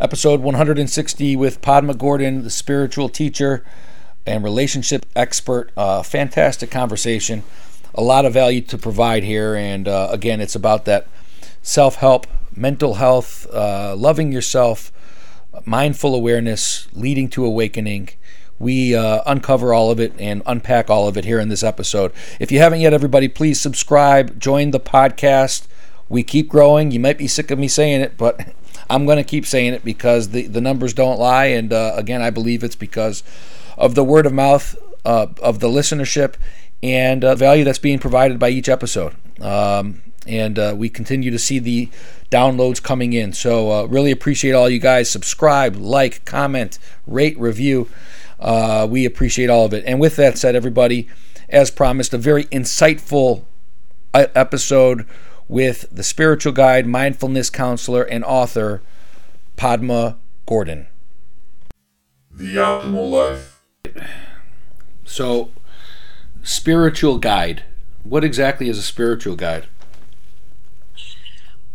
Episode 160 with Padma Gordon, the spiritual teacher and relationship expert. Uh, fantastic conversation. A lot of value to provide here. And uh, again, it's about that self help, mental health, uh, loving yourself, mindful awareness, leading to awakening. We uh, uncover all of it and unpack all of it here in this episode. If you haven't yet, everybody, please subscribe, join the podcast. We keep growing. You might be sick of me saying it, but I'm going to keep saying it because the, the numbers don't lie. And uh, again, I believe it's because of the word of mouth uh, of the listenership and uh, value that's being provided by each episode. Um, and uh, we continue to see the downloads coming in. So, uh, really appreciate all you guys. Subscribe, like, comment, rate, review. Uh, we appreciate all of it. And with that said, everybody, as promised, a very insightful uh, episode with the spiritual guide, mindfulness counselor, and author, Padma Gordon. The Optimal Life. So, spiritual guide. What exactly is a spiritual guide?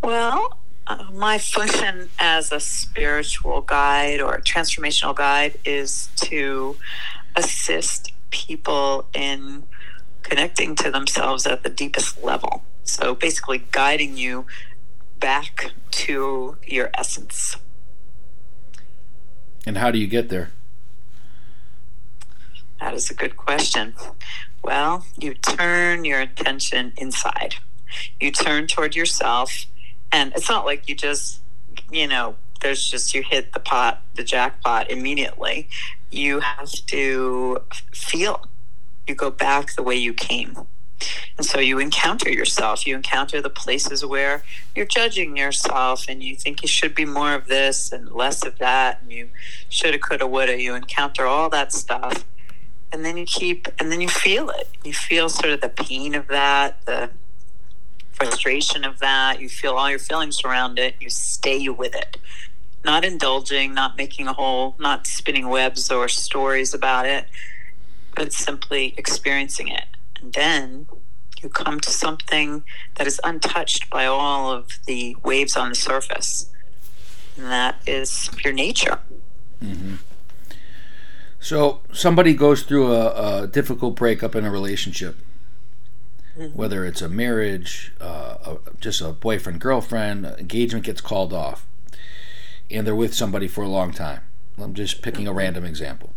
Well, uh, my function as a spiritual guide or a transformational guide is to assist people in connecting to themselves at the deepest level. So basically, guiding you back to your essence. And how do you get there? That is a good question. Well, you turn your attention inside. You turn toward yourself and it's not like you just you know there's just you hit the pot the jackpot immediately you have to feel you go back the way you came and so you encounter yourself you encounter the places where you're judging yourself and you think you should be more of this and less of that and you shoulda coulda woulda you encounter all that stuff and then you keep and then you feel it you feel sort of the pain of that the frustration of that. You feel all your feelings around it. You stay with it. Not indulging, not making a whole, not spinning webs or stories about it, but simply experiencing it. And then you come to something that is untouched by all of the waves on the surface. And that is your nature. Mm-hmm. So, somebody goes through a, a difficult breakup in a relationship mm-hmm. whether it's a marriage, uh, a, just a boyfriend girlfriend, engagement gets called off, and they're with somebody for a long time. I'm just picking a mm-hmm. random example.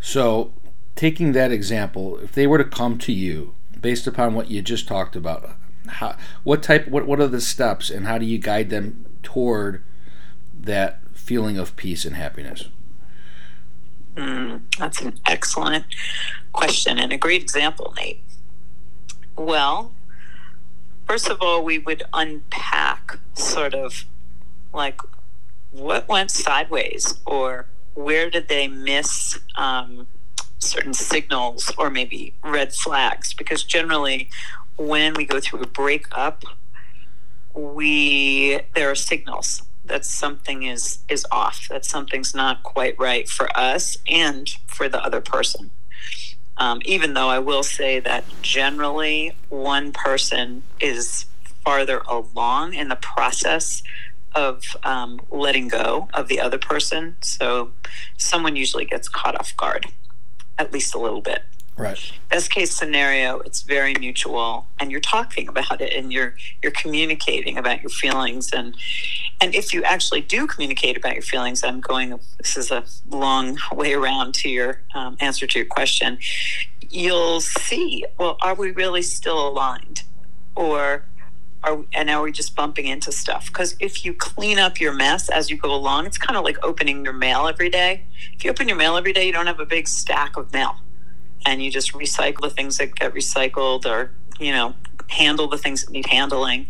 So, taking that example, if they were to come to you based upon what you just talked about, how, what type, what, what are the steps, and how do you guide them toward that feeling of peace and happiness? Mm, that's an excellent question and a great example, Nate. Well, first of all, we would unpack sort of like what went sideways or where did they miss um, certain signals or maybe red flags because generally when we go through a breakup we there are signals that something is is off that something's not quite right for us and for the other person um, even though I will say that generally one person is farther along in the process of um, letting go of the other person. So someone usually gets caught off guard, at least a little bit. Right. Best case scenario, it's very mutual, and you're talking about it, and you're you're communicating about your feelings, and and if you actually do communicate about your feelings, I'm going. This is a long way around to your um, answer to your question. You'll see. Well, are we really still aligned, or are and are we just bumping into stuff? Because if you clean up your mess as you go along, it's kind of like opening your mail every day. If you open your mail every day, you don't have a big stack of mail and you just recycle the things that get recycled or you know handle the things that need handling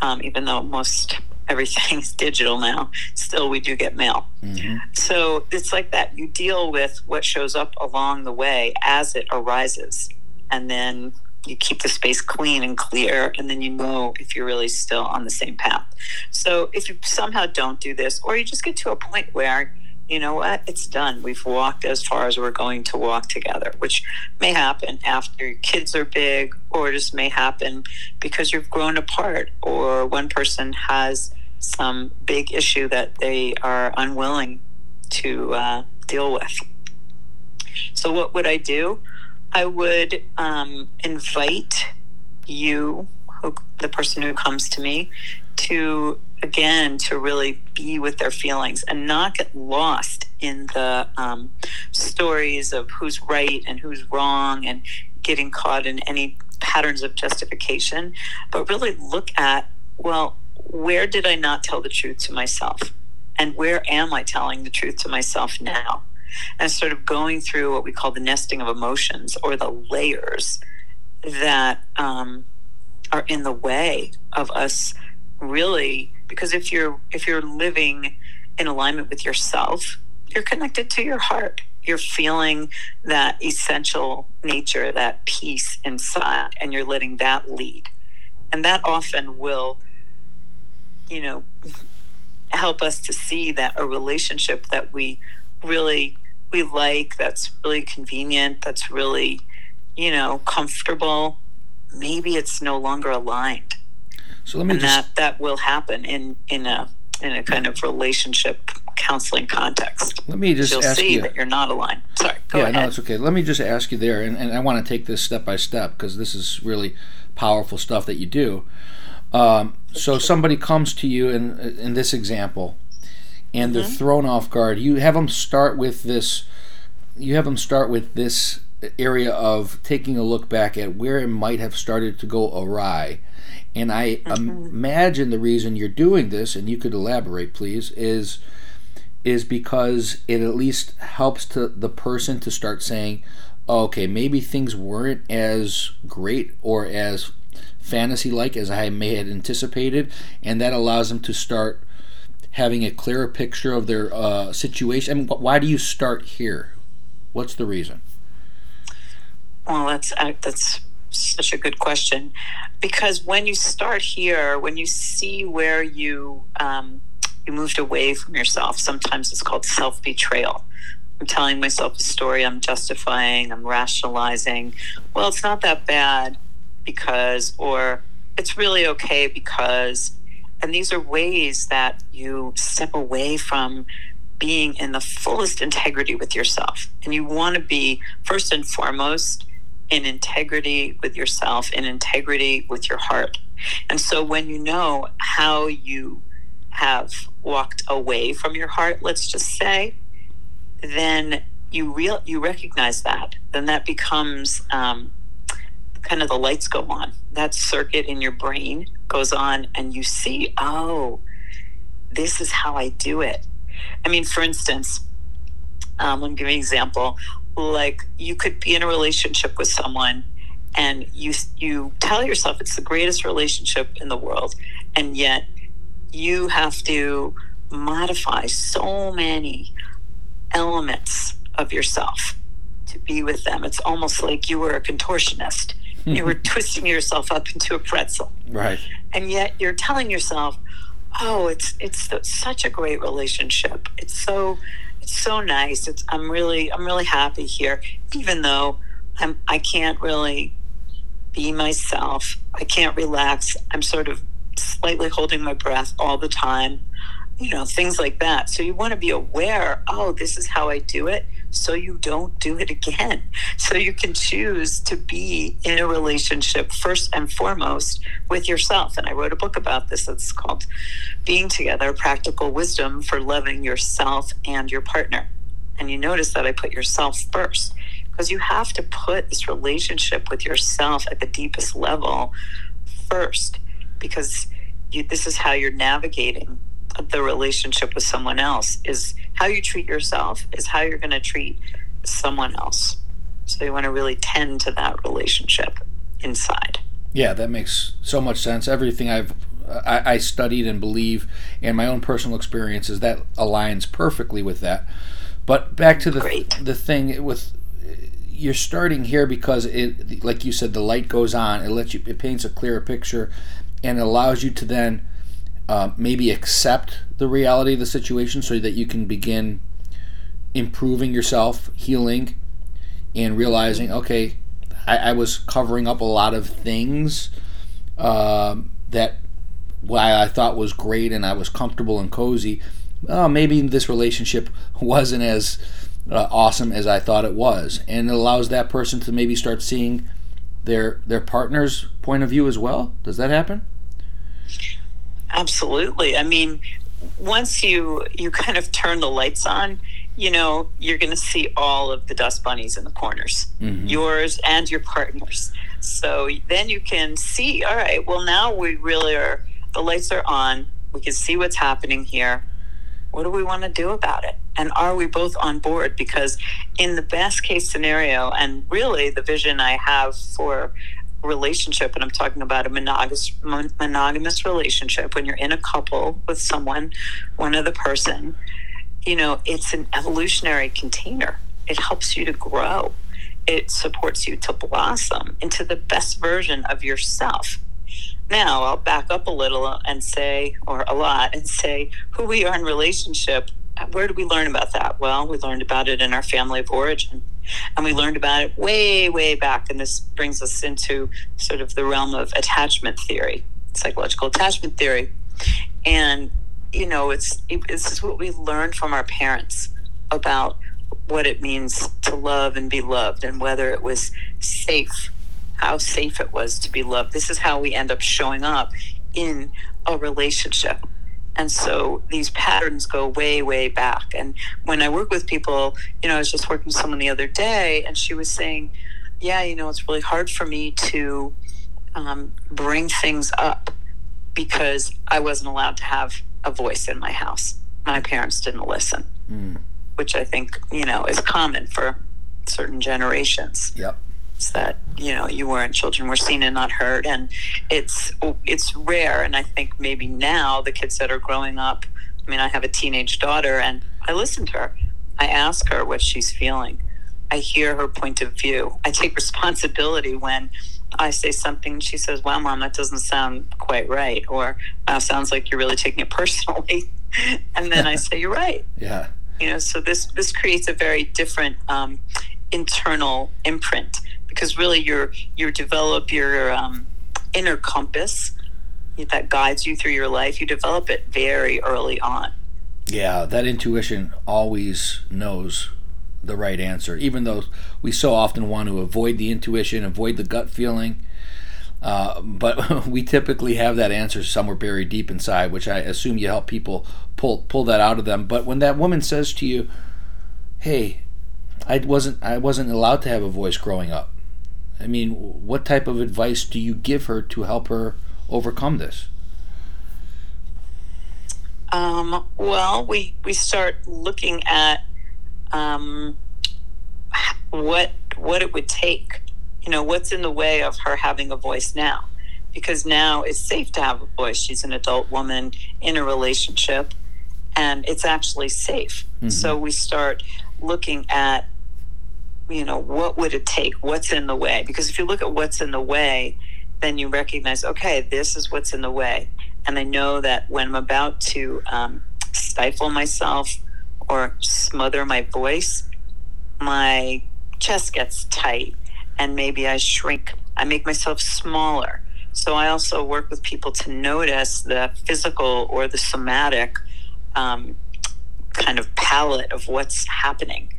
um, even though most everything is digital now still we do get mail mm-hmm. so it's like that you deal with what shows up along the way as it arises and then you keep the space clean and clear and then you know if you're really still on the same path so if you somehow don't do this or you just get to a point where you know what, it's done. We've walked as far as we're going to walk together, which may happen after your kids are big, or just may happen because you've grown apart, or one person has some big issue that they are unwilling to uh, deal with. So, what would I do? I would um, invite you, who, the person who comes to me, to again to really be with their feelings and not get lost in the um, stories of who's right and who's wrong and getting caught in any patterns of justification, but really look at well, where did I not tell the truth to myself? And where am I telling the truth to myself now? And sort of going through what we call the nesting of emotions or the layers that um, are in the way of us really because if you're if you're living in alignment with yourself you're connected to your heart. You're feeling that essential nature that peace inside and you're letting that lead. And that often will you know help us to see that a relationship that we really we like that's really convenient that's really you know comfortable maybe it's no longer aligned. So let me and just that that will happen in in a in a kind of relationship counseling context. Let me just you'll ask see you that you're not aligned. Sorry go yeah, ahead. no, it's okay. Let me just ask you there, and, and I want to take this step by step because this is really powerful stuff that you do. Um, so somebody comes to you in in this example, and they're mm-hmm. thrown off guard. You have them start with this. You have them start with this area of taking a look back at where it might have started to go awry. And I mm-hmm. imagine the reason you're doing this, and you could elaborate, please, is is because it at least helps to the person to start saying, "Oh, okay, maybe things weren't as great or as fantasy like as I may have anticipated, and that allows them to start having a clearer picture of their uh, situation. I mean, why do you start here? What's the reason? Well, that's uh, that's such a good question, because when you start here, when you see where you um, you moved away from yourself, sometimes it's called self betrayal. I'm telling myself a story. I'm justifying. I'm rationalizing. Well, it's not that bad because, or it's really okay because. And these are ways that you step away from being in the fullest integrity with yourself. And you want to be, first and foremost, in integrity with yourself, in integrity with your heart. And so when you know how you have walked away from your heart, let's just say, then you real you recognize that. Then that becomes um, kind of the lights go on. That circuit in your brain goes on, and you see, oh, this is how I do it. I mean, for instance, um, let me give you an example. Like you could be in a relationship with someone, and you you tell yourself it's the greatest relationship in the world, and yet you have to modify so many elements of yourself to be with them. It's almost like you were a contortionist. you were twisting yourself up into a pretzel. Right. and yet you're telling yourself oh it's it's such a great relationship. It's so it's so nice. It's i'm really i'm really happy here even though i'm i can't really be myself. I can't relax. I'm sort of slightly holding my breath all the time. You know things like that. So you want to be aware oh this is how i do it so you don't do it again. So you can choose to be in a relationship first and foremost with yourself. And i wrote a book about this it's called being together practical wisdom for loving yourself and your partner. And you notice that i put yourself first because you have to put this relationship with yourself at the deepest level first because you, this is how you're navigating the relationship with someone else is how you treat yourself is how you're going to treat someone else so you want to really tend to that relationship inside Yeah, that makes so much sense. Everything I've I, I studied and believe, and my own personal experiences that aligns perfectly with that. But back to the Great. the thing with you're starting here because it, like you said, the light goes on. It lets you, it paints a clearer picture, and it allows you to then uh, maybe accept the reality of the situation, so that you can begin improving yourself, healing, and realizing, okay, I, I was covering up a lot of things um, that while I thought was great and I was comfortable and cozy, oh, maybe this relationship wasn't as uh, awesome as I thought it was, and it allows that person to maybe start seeing their their partner's point of view as well. Does that happen? Absolutely. I mean, once you you kind of turn the lights on, you know, you're going to see all of the dust bunnies in the corners, mm-hmm. yours and your partner's. So then you can see, all right, well, now we really are, the lights are on. We can see what's happening here. What do we want to do about it? And are we both on board? Because in the best case scenario, and really the vision I have for relationship, and I'm talking about a monogamous, monogamous relationship, when you're in a couple with someone, one other person, you know, it's an evolutionary container. It helps you to grow. It supports you to blossom into the best version of yourself. Now, I'll back up a little and say, or a lot, and say who we are in relationship. Where do we learn about that? Well, we learned about it in our family of origin. And we learned about it way, way back. And this brings us into sort of the realm of attachment theory, psychological attachment theory. And you know, it's it, this is what we learned from our parents about what it means to love and be loved, and whether it was safe, how safe it was to be loved. This is how we end up showing up in a relationship. And so these patterns go way, way back. And when I work with people, you know, I was just working with someone the other day, and she was saying, Yeah, you know, it's really hard for me to um, bring things up because I wasn't allowed to have a voice in my house. My parents didn't listen, mm. which I think, you know, is common for certain generations. Yep. That, you know, you weren't children were seen and not heard. And it's it's rare. And I think maybe now the kids that are growing up, I mean, I have a teenage daughter and I listen to her. I ask her what she's feeling. I hear her point of view. I take responsibility when I say something, she says, "Wow, mom, that doesn't sound quite right," or "Wow, sounds like you're really taking it personally." and then I say, "You're right." Yeah. You know, so this this creates a very different um, internal imprint because really you're you develop your um, inner compass that guides you through your life. You develop it very early on. Yeah, that intuition always knows the right answer, even though we so often want to avoid the intuition, avoid the gut feeling. Uh, but we typically have that answer somewhere buried deep inside, which I assume you help people pull pull that out of them. But when that woman says to you, "Hey, I wasn't I wasn't allowed to have a voice growing up," I mean, what type of advice do you give her to help her overcome this? Um, well, we we start looking at um, what what it would take. You know, what's in the way of her having a voice now? Because now it's safe to have a voice. She's an adult woman in a relationship, and it's actually safe. Mm-hmm. So we start looking at, you know, what would it take? What's in the way? Because if you look at what's in the way, then you recognize, okay, this is what's in the way. And I know that when I'm about to um, stifle myself or smother my voice, my chest gets tight and maybe I shrink. I make myself smaller. So I also work with people to notice the physical or the somatic um, kind of palette of what's happening.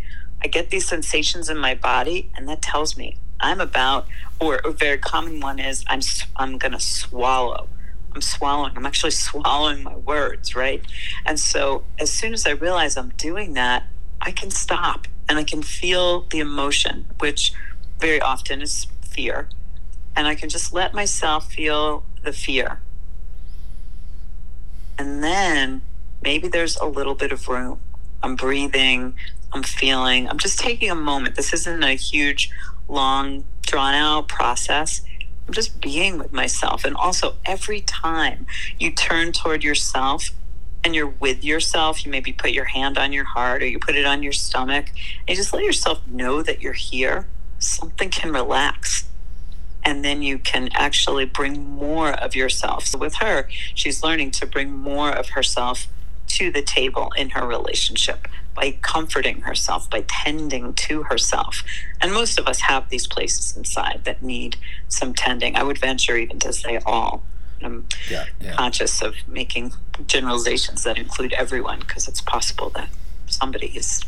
I get these sensations in my body, and that tells me I'm about, or a very common one is I'm I'm going to swallow. I'm swallowing. I'm actually swallowing my words, right? And so as soon as I realize I'm doing that, I can stop and I can feel the emotion, which very often is fear. And I can just let myself feel the fear. And then maybe there's a little bit of room. I'm breathing, I'm feeling, I'm just taking a moment. This isn't a huge, long, drawn out process. I'm just being with myself. And also, every time you turn toward yourself and you're with yourself, you maybe put your hand on your heart or you put it on your stomach, and you just let yourself know that you're here, something can relax. And then you can actually bring more of yourself. So, with her, she's learning to bring more of herself to the table in her relationship by comforting herself, by tending to herself. And most of us have these places inside that need some tending. I would venture even to say all I'm Yeah, yeah. conscious of making generalizations that include everyone because it's possible that somebody is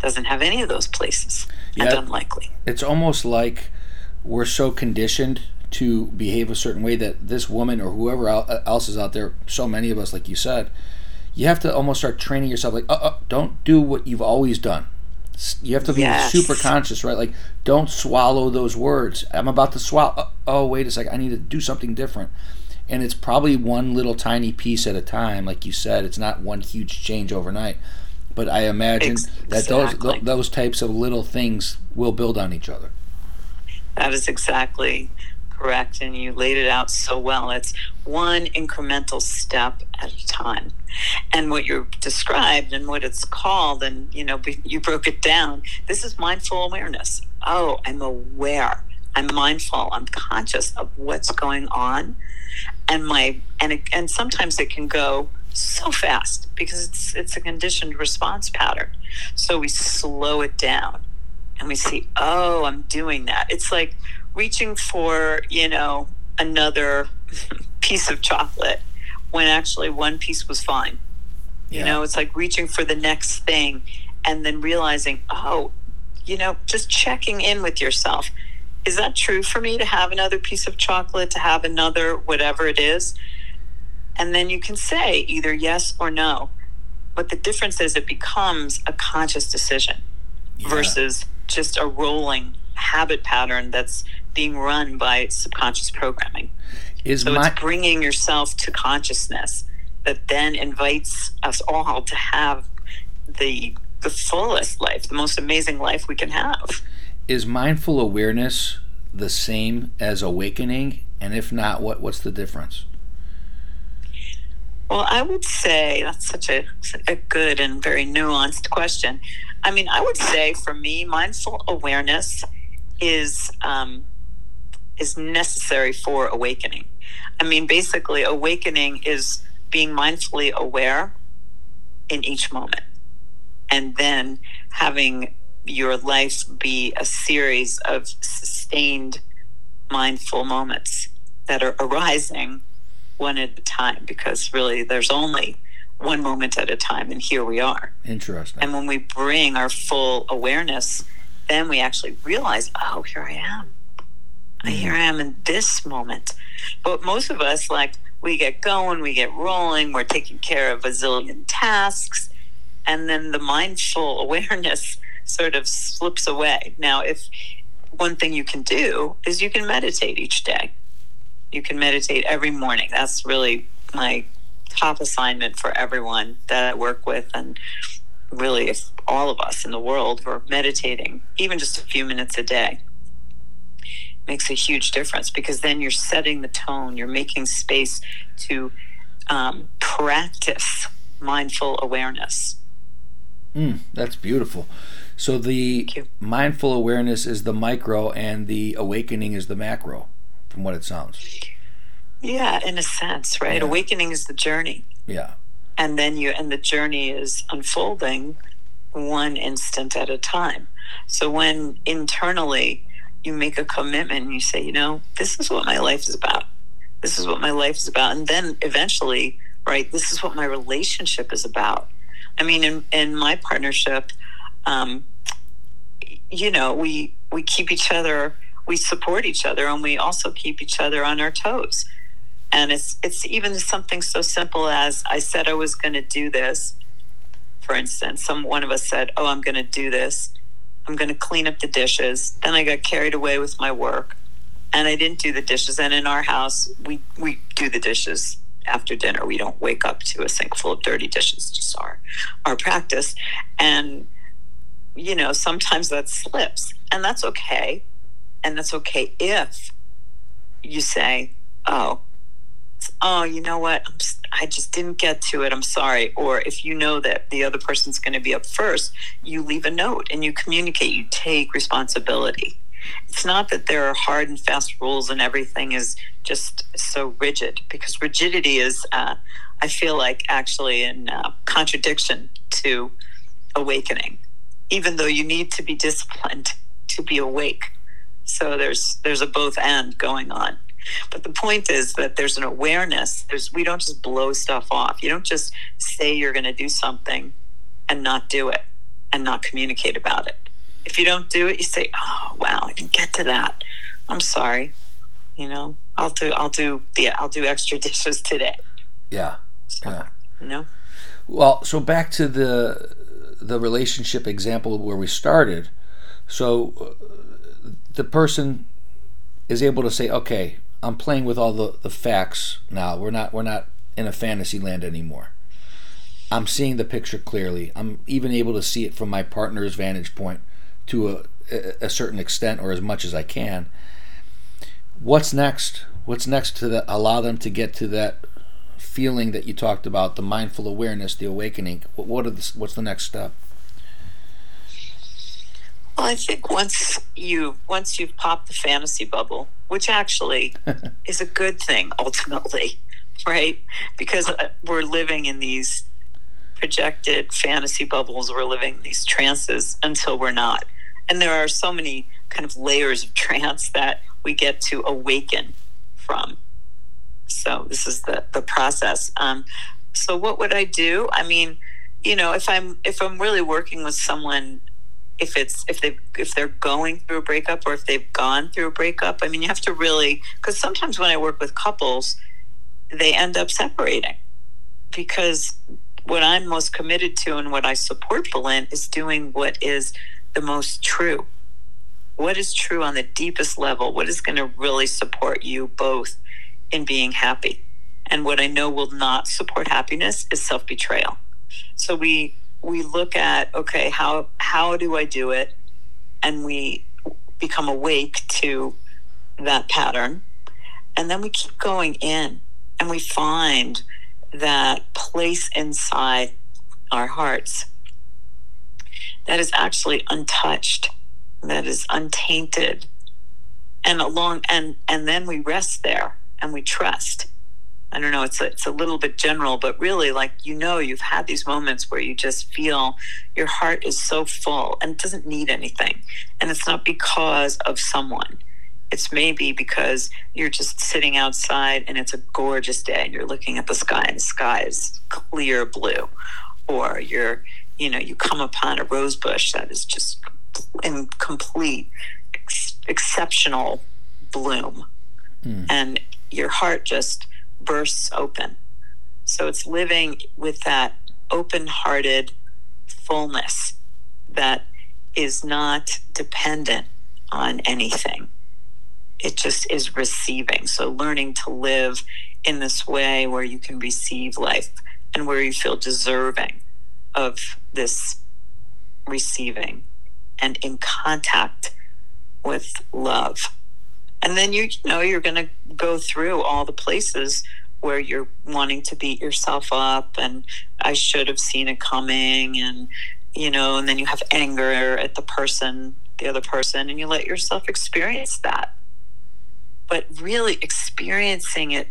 doesn't have any of those places and Yeah. unlikely. it's almost like we're so conditioned to behave a certain way that this woman or whoever else is out there, so many of us, like you said, you have to almost start training yourself. Like, uh, uh, don't do what you've always done. You have to be Yes. super conscious, right? Like, don't swallow those words. I'm about to swallow. Uh, oh, wait a second. I need to do something different. And it's probably one little tiny piece at a time. Like you said, it's not one huge change overnight. But I imagine Ex- that those th- those types of little things will build on each other. That is exactly correct. And you laid it out so well. It's one incremental step at a time. And what you described and what it's called, and you know, you broke it down. This is mindful awareness. Oh, I'm aware. I'm mindful. I'm conscious of what's going on, and my and it, and sometimes it can go so fast because it's it's a conditioned response pattern. So we slow it down and we see, oh, I'm doing that. It's like reaching for, you know, another piece of chocolate when actually one piece was fine. You know, it's like reaching for the next thing and then realizing, oh, you know, just checking in with yourself. Is that true for me to have another piece of chocolate, to have another whatever it is? And then you can say either yes or no. But the difference is it becomes a conscious decision Yeah. versus just a rolling habit pattern that's being run by subconscious programming. Is So my it's bringing yourself to consciousness that then invites us all to have the the fullest life, the most amazing life we can have. is mindful awareness the same as awakening? And if not, what what's the difference? Well, I would say that's such a, a good and very nuanced question. I mean, I would say for me, mindful awareness is um, is necessary for awakening. I mean, basically, awakening is being mindfully aware in each moment, and then having your life be a series of sustained mindful moments that are arising one at a time because really there's only one moment at a time and here we are Interesting. and when we bring our full awareness then we actually realize oh here i am Here i am in this moment but most of us like we get going we get rolling we're taking care of a zillion tasks and then the mindful awareness sort of slips away now if one thing you can do is you can meditate each day you can meditate every morning. That's really my top assignment for everyone that I work with. And really, if all of us in the world were meditating, even just a few minutes a day, makes a huge difference because then you're setting the tone, you're making space to um, practice mindful awareness. Mm, that's beautiful. So the mindful awareness is the micro, and the awakening is the macro, from what it sounds. Yeah, in a sense, right? Yeah. Awakening is the journey. Yeah. and then you and the journey is unfolding one instant at a time so when internally you make a commitment and you say you know this is what my life is about this is what my life is about and then eventually right this is what my relationship is about i mean in, in my partnership um, you know we we keep each other we support each other and we also keep each other on our toes and it's it's even something so simple as I said I was going to do this. For instance, some one of us said, "Oh, I'm going to do this. I'm going to clean up the dishes." Then I got carried away with my work, and I didn't do the dishes. And in our house, we we do the dishes after dinner. We don't wake up to a sink full of dirty dishes. Just our our practice, and you know sometimes that slips, and that's okay, and that's okay if you say, "Oh." oh, you know what? I'm, I just didn't get to it. I'm sorry. Or if you know that the other person's going to be up first, you leave a note and you communicate. You take responsibility. It's not that there are hard and fast rules and everything is just so rigid, because rigidity is, uh, I feel like, actually in uh, contradiction to awakening, even though you need to be disciplined to be awake. So there's there's a both and going on. But the point is that there's an awareness. There's we don't just blow stuff off. You don't just say you're going to do something and not do it and not communicate about it. If you don't do it, you say, "Oh, wow, I didn't get to that. I'm sorry." You know, I'll do I'll do yeah, I'll do extra dishes today. Yeah. Yeah. You know? Well, so back to the the relationship example where we started. So uh, the person is able to say, "Okay, I'm playing with all the, the facts now. We're not we're not in a fantasy land anymore. I'm seeing the picture clearly. I'm even able to see it from my partner's vantage point to a, a certain extent or as much as I can. What's next? What's next to that? Allow them to get to that feeling that you talked about, the mindful awareness, the awakening. What, what are the, what's the next step? Well, I think once you once you've popped the fantasy bubble, which actually is a good thing ultimately, right? Because uh, we're living in these projected fantasy bubbles, we're living in these trances until we're not. And there are so many kind of layers of trance that we get to awaken from. So this is the the process. Um, so what would I do? I mean, you know, if I'm if I'm really working with someone if it's if they if they're going through a breakup or if they've gone through a breakup i mean you have to really because sometimes when i work with couples they end up separating. Because what i'm most committed to and what i support people in is doing what is the most true. What is true on the deepest level? What is going to really support you both in being happy? And what i know will not support happiness is self-betrayal. So we we look at okay how how do i do it? And we become awake to that pattern. And then we keep going in and we find that place inside our hearts that is actually untouched that is untainted. And along and and then we rest there and we trust I don't know, it's a, it's a little bit general, but really, like, you know, you've had these moments where you just feel your heart is so full and it doesn't need anything. And it's not because of someone. It's maybe because you're just sitting outside and it's a gorgeous day and you're looking at the sky and the sky is clear blue. Or you're, you know, you come upon a rose bush that is just in complete, ex- exceptional bloom. Mm. And your heart just bursts open. So it's living with that open hearted fullness that is not dependent on anything. It just is receiving. So learning to live in this way where you can receive life and where you feel deserving of this receiving and in contact with love and then you, you know you're going to go through all the places where you're wanting to beat yourself up and I should have seen it coming and you know and then you have anger at the person the other person and you let yourself experience that. But really experiencing it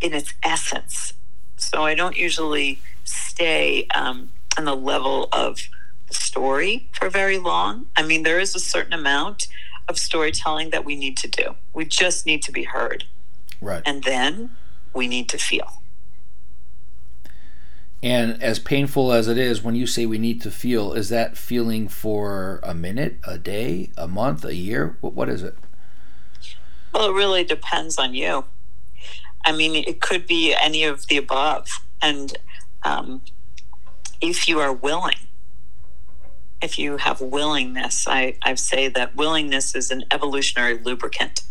in its essence. So I don't usually stay um, on the level of the story for very long. I mean there is a certain amount of storytelling that we need to do. We just need to be heard. Right. And then we need to feel. And as painful as it is, when you say we need to feel, is that feeling for a minute, a day, a month, a year? What, what is it? Well, it really depends on you. I mean, it could be any of the above. And um, if you are willing, if you have willingness, I, I say that willingness is an evolutionary lubricant.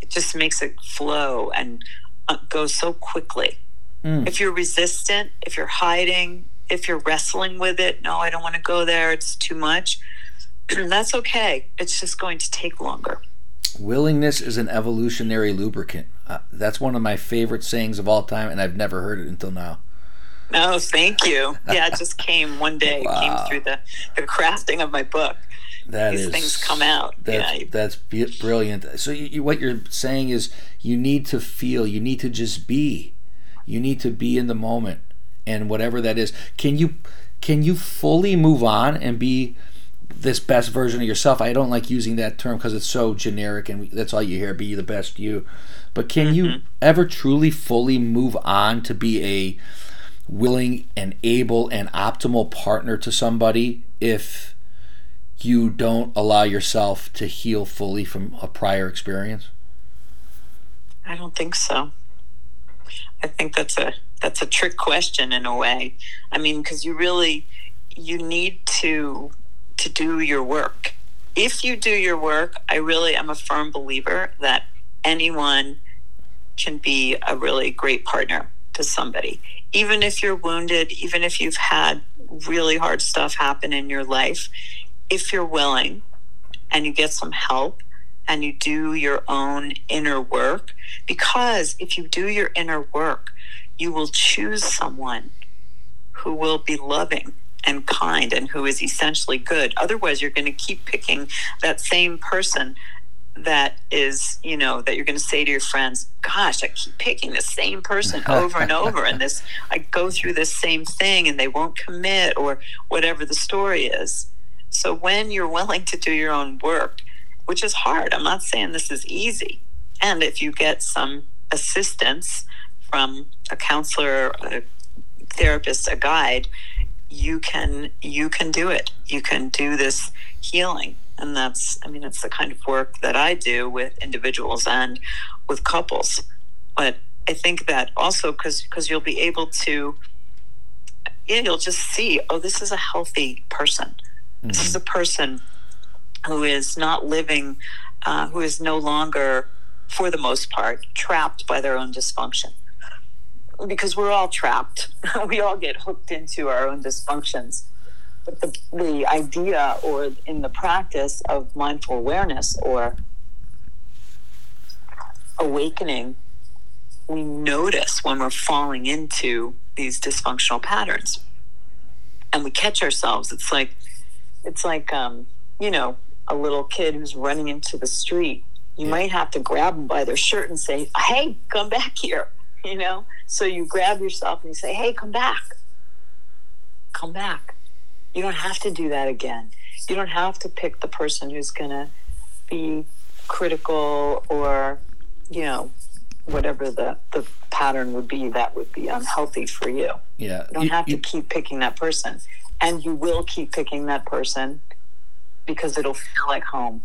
It just makes it flow and uh, go so quickly. Mm. If you're resistant, if you're hiding, if you're wrestling with it, no, I don't want to go there, it's too much, that's okay. It's just going to take longer. Willingness is an evolutionary lubricant. Uh, that's one of my favorite sayings of all time, and I've never heard it until now. No, thank you. Yeah, it just came one day. Wow. It came through the, the crafting of my book. That These is, things come out. That's, yeah. that's brilliant. So you, you, what you're saying is you need to feel. You need to just be. You need to be in the moment, and whatever that is. Can you can you fully move on and be this best version of yourself. I don't like using that term because it's so generic and that's all you hear. Be the best you. But can mm-hmm. you ever truly fully move on to be a willing and able and optimal partner to somebody if you don't allow yourself to heal fully from a prior experience? I don't think so. I think that's a that's a trick question in a way. I mean, because you really you need to to do your work. If you do your work, I really am a firm believer that anyone can be a really great partner to somebody. Even if you're wounded, even if you've had really hard stuff happen in your life, if you're willing and you get some help and you do your own inner work, because if you do your inner work, you will choose someone who will be loving and kind and who is essentially good. Otherwise, you're going to keep picking that same person that is, you know, that you're going to say to your friends, gosh, I keep picking the same person over and over. And this, I go through this same thing and they won't commit or whatever the story is. So when you're willing to do your own work, which is hard, I'm not saying this is easy. And if you get some assistance from a counselor, a therapist, a guide, you can you can do it. You can do this healing, and that's I mean it's the kind of work that I do with individuals and with couples. But I think that also because because you'll be able to yeah, you'll just see, oh, this is a healthy person. Mm-hmm. This is a person who is not living, uh, who is no longer, for the most part, trapped by their own dysfunction because we're all trapped. we all get hooked into our own dysfunctions. But the, the idea or in the practice of mindful awareness or awakening, we notice when we're falling into these dysfunctional patterns and we catch ourselves. It's like, it's like, um, you know, a little kid who's running into the street. You yeah. might have to grab them by their shirt and say, Hey, come back here you know? So you grab yourself and you say, hey, come back. Come back. You don't have to do that again. You don't have to pick the person who's going to be critical or, you know, whatever the, the pattern would be that would be unhealthy for you. Yeah. You don't have you, to keep picking that person. And you will keep picking that person because it'll feel like home.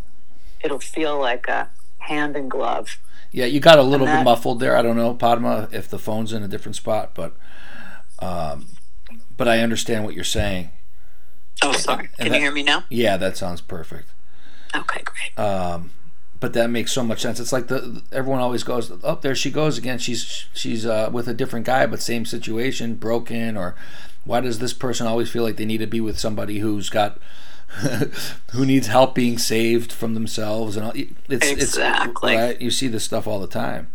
It'll feel like a hand and glove yeah, you got a little that, bit muffled there. I don't know, Padma, if the phone's in a different spot, but um, but I understand what you're saying. Oh, sorry. Can that, you hear me now? Yeah, that sounds perfect. Okay, great. Um, but that makes so much sense. It's like the everyone always goes, "Oh, there she goes again. She's she's uh, with a different guy, but same situation, broken." Or why does this person always feel like they need to be with somebody who's got who needs help being saved from themselves and all. It's, exactly. It's, right? You see this stuff all the time.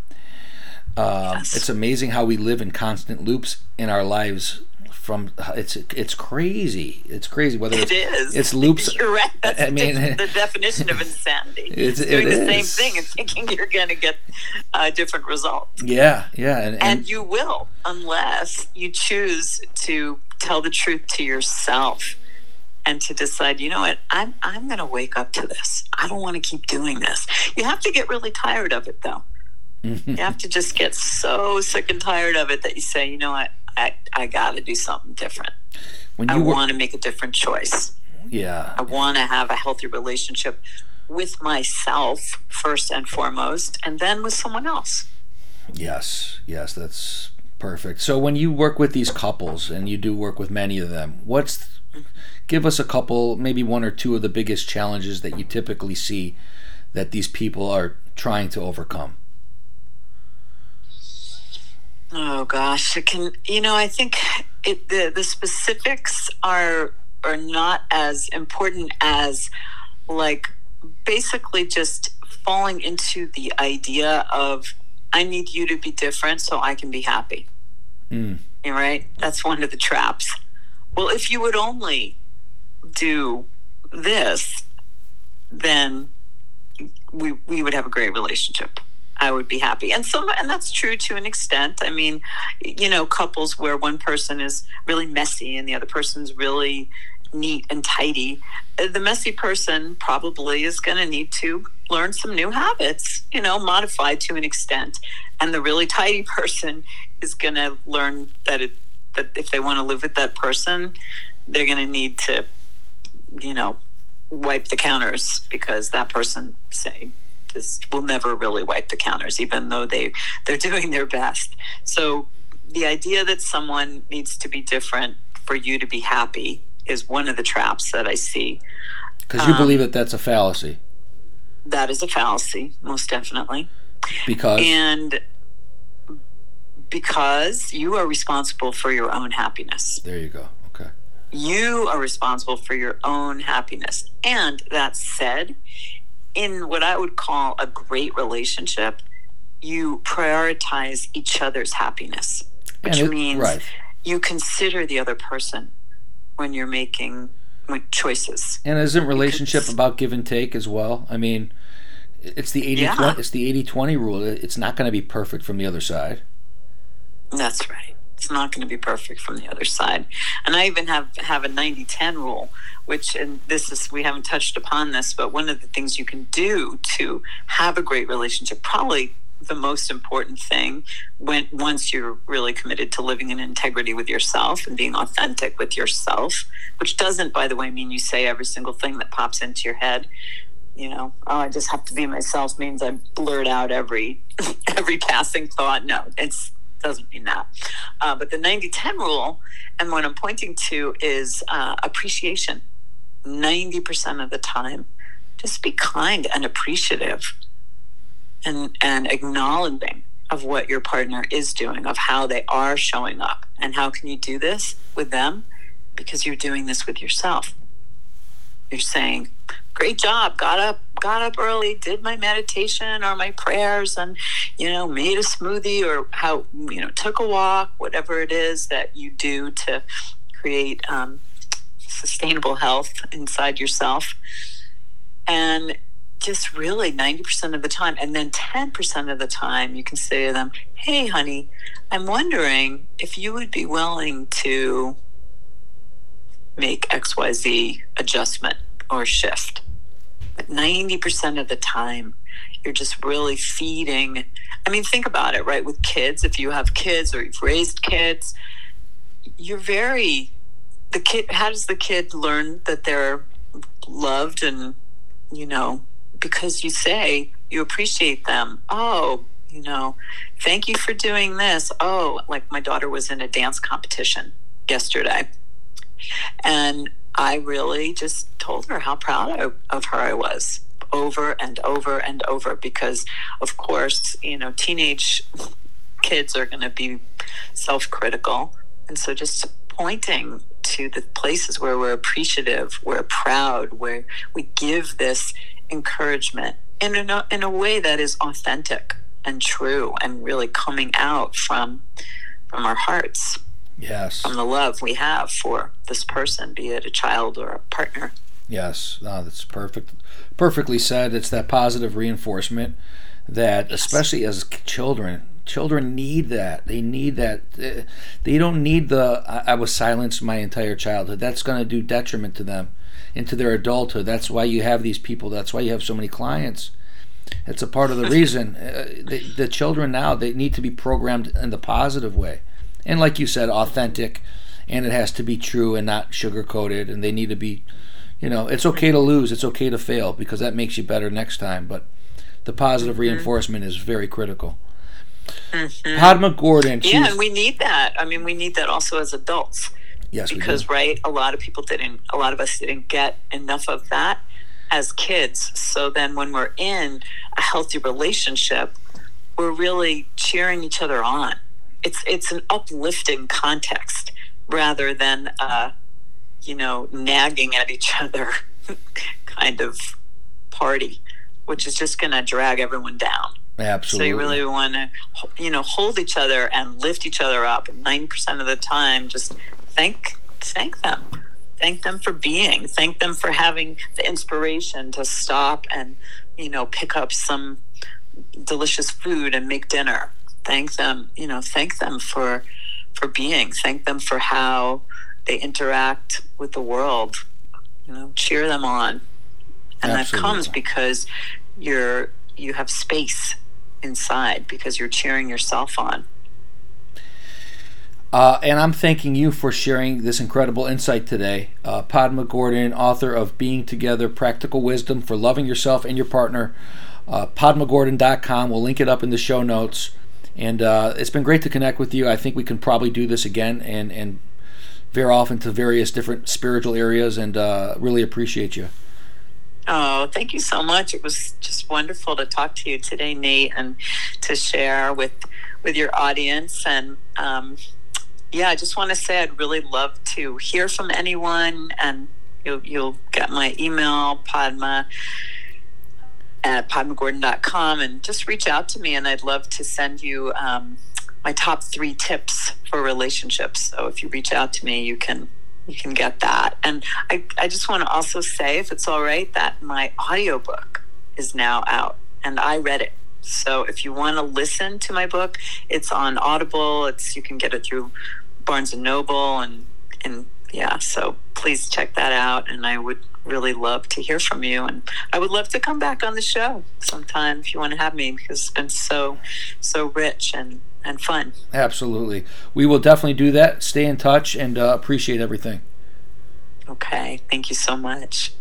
Um, yes. It's amazing how we live in constant loops in our lives. From it's it's crazy. It's crazy. Whether it is, it's loops. You're right. That's I mean, the definition of insanity. It's doing it the is. same thing and thinking you're going to get a different result. Yeah, yeah, and, and, and you will unless you choose to tell the truth to yourself and to decide, you know what, I'm I'm going to wake up to this. I don't want to keep doing this. You have to get really tired of it, though. you have to just get so sick and tired of it that you say, you know what, I I got to do something different. When you I want to make a different choice. Yeah. I want to have a healthy relationship with myself first and foremost, and then with someone else. Yes, yes, that's perfect. So when you work with these couples, and you do work with many of them, what's give us a couple, maybe one or two of the biggest challenges that you typically see that these people are trying to overcome. Oh gosh, it can. You know, I think it, the the specifics are are not as important as like basically just falling into the idea of I need you to be different so I can be happy. Mm. Right? That's one of the traps. Well, if you would only do this, then we we would have a great relationship. I would be happy. And some and that's true to an extent. I mean, you know, couples where one person is really messy and the other person's really neat and tidy. The messy person probably is going to need to learn some new habits, you know, modify to an extent. And the really tidy person is going to learn that it that if they want to live with that person, they're going to need to, you know, wipe the counters because that person say just will never really wipe the counters, even though they they're doing their best. So the idea that someone needs to be different for you to be happy is one of the traps that I see. Because you um, believe that that's a fallacy. That is a fallacy, most definitely. Because And because you are responsible for your own happiness. there you go. Okay. You are responsible for your own happiness. And that said, in what I would call a great relationship, you prioritize each other's happiness, which it- means right. you consider the other person when you're making choices. And isn't relationship about give and take as well? I mean, it's the 80 Yeah. 20, it's the 80-20 rule. It's not going to be perfect from the other side. That's right. It's not going to be perfect from the other side. And I even have have a 90-10 rule, which and this is we haven't touched upon this, but one of the things you can do to have a great relationship, probably the most important thing when once you're really committed to living in integrity with yourself and being authentic with yourself, which doesn't by the way mean you say every single thing that pops into your head. You know, oh, I just have to be myself means I blurt out every every passing thought. No, it's doesn't mean that. Uh, but the 90 10 rule, and what I'm pointing to is uh, appreciation. 90% of the time, just be kind and appreciative and, and acknowledging of what your partner is doing, of how they are showing up. And how can you do this with them? Because you're doing this with yourself. You're saying, great job got up got up early did my meditation or my prayers and you know made a smoothie or how you know took a walk whatever it is that you do to create um, sustainable health inside yourself. And just really 90% of the time and then 10% of the time you can say to them hey honey i'm wondering if you would be willing to make xyz adjustment or shift. But 90% of the time you're just really feeding i mean think about it right with kids if you have kids or you've raised kids you're very the kid how does the kid learn that they're loved and you know because you say you appreciate them. Oh you know thank you for doing this. Oh like my daughter was in a dance competition yesterday and I really just told her how proud of, her I was over and over and over because, of course, you know, teenage kids are going to be self critical. And so just pointing to the places where we're appreciative, where we're proud, where we give this encouragement in a, in a way that is authentic and true and really coming out from from our hearts Yes. from the love we have for this person, be it a child or a partner. Yes, no, that's perfect. Perfectly said. It's that positive reinforcement that, especially as children, children need that. They need that. Uh, They don't need the "I, I was silenced my entire childhood." That's going to do detriment to them into their adulthood. That's why you have these people. That's why you have so many clients. It's a part of the reason. Uh, the, the children now they need to be programmed in the positive way, and like you said, authentic, and it has to be true and not sugar coated. And they need to be, you know, it's okay to lose, it's okay to fail because that makes you better next time. But the positive mm-hmm. reinforcement is very critical. Mm-hmm. Padma Gordon, Yeah, and we need that. I mean, we need that also as adults yes, we do. because, right, a lot of people didn't, a lot of us didn't get enough of that as kids. So then when we're in a healthy relationship, we're really cheering each other on. It's, it's an uplifting context rather than, uh, you know, nagging at each other kind of party, which is just going to drag everyone down. absolutely. So you really want to, you know, hold each other and lift each other up. Nine percent of the time, just thank thank them, thank them for being, thank them for having the inspiration to stop and you know pick up some delicious food and make dinner. Thank them, you know, thank them for for being. Thank them for how they interact with the world you know, cheer them on. And that comes because you're you have space inside because you're cheering yourself on. Uh, and I'm thanking you for sharing this incredible insight today. Uh, Padma Gordon, author of Being Together Practical Wisdom for Loving Yourself and Your Partner. Uh, PadmaGordon.com. We'll link it up in the show notes. And uh, it's been great to connect with you. I think we can probably do this again and, and veer off into various different spiritual areas and uh, really appreciate you. Oh, thank you so much. It was just wonderful to talk to you today, Nate, and to share with with your audience. And um, yeah, I just want to say I'd really love to hear from anyone, and you'll you'll get my email, Padma at padmagordon.com, and just reach out to me, and I'd love to send you um, my top three tips for relationships. So if you reach out to me, you can you can get that. And I, I just want to also say, if it's all right, that my audiobook is now out and I read it. So if you want to listen to my book, it's on Audible. It's you can get it through Barnes and Noble and and yeah, so please check that out and I would really love to hear from you and I would love to come back on the show sometime if you want to have me because it's been so so rich and and fun. Absolutely. We will definitely do that. Stay in touch and uh, appreciate everything. Okay, thank you so much.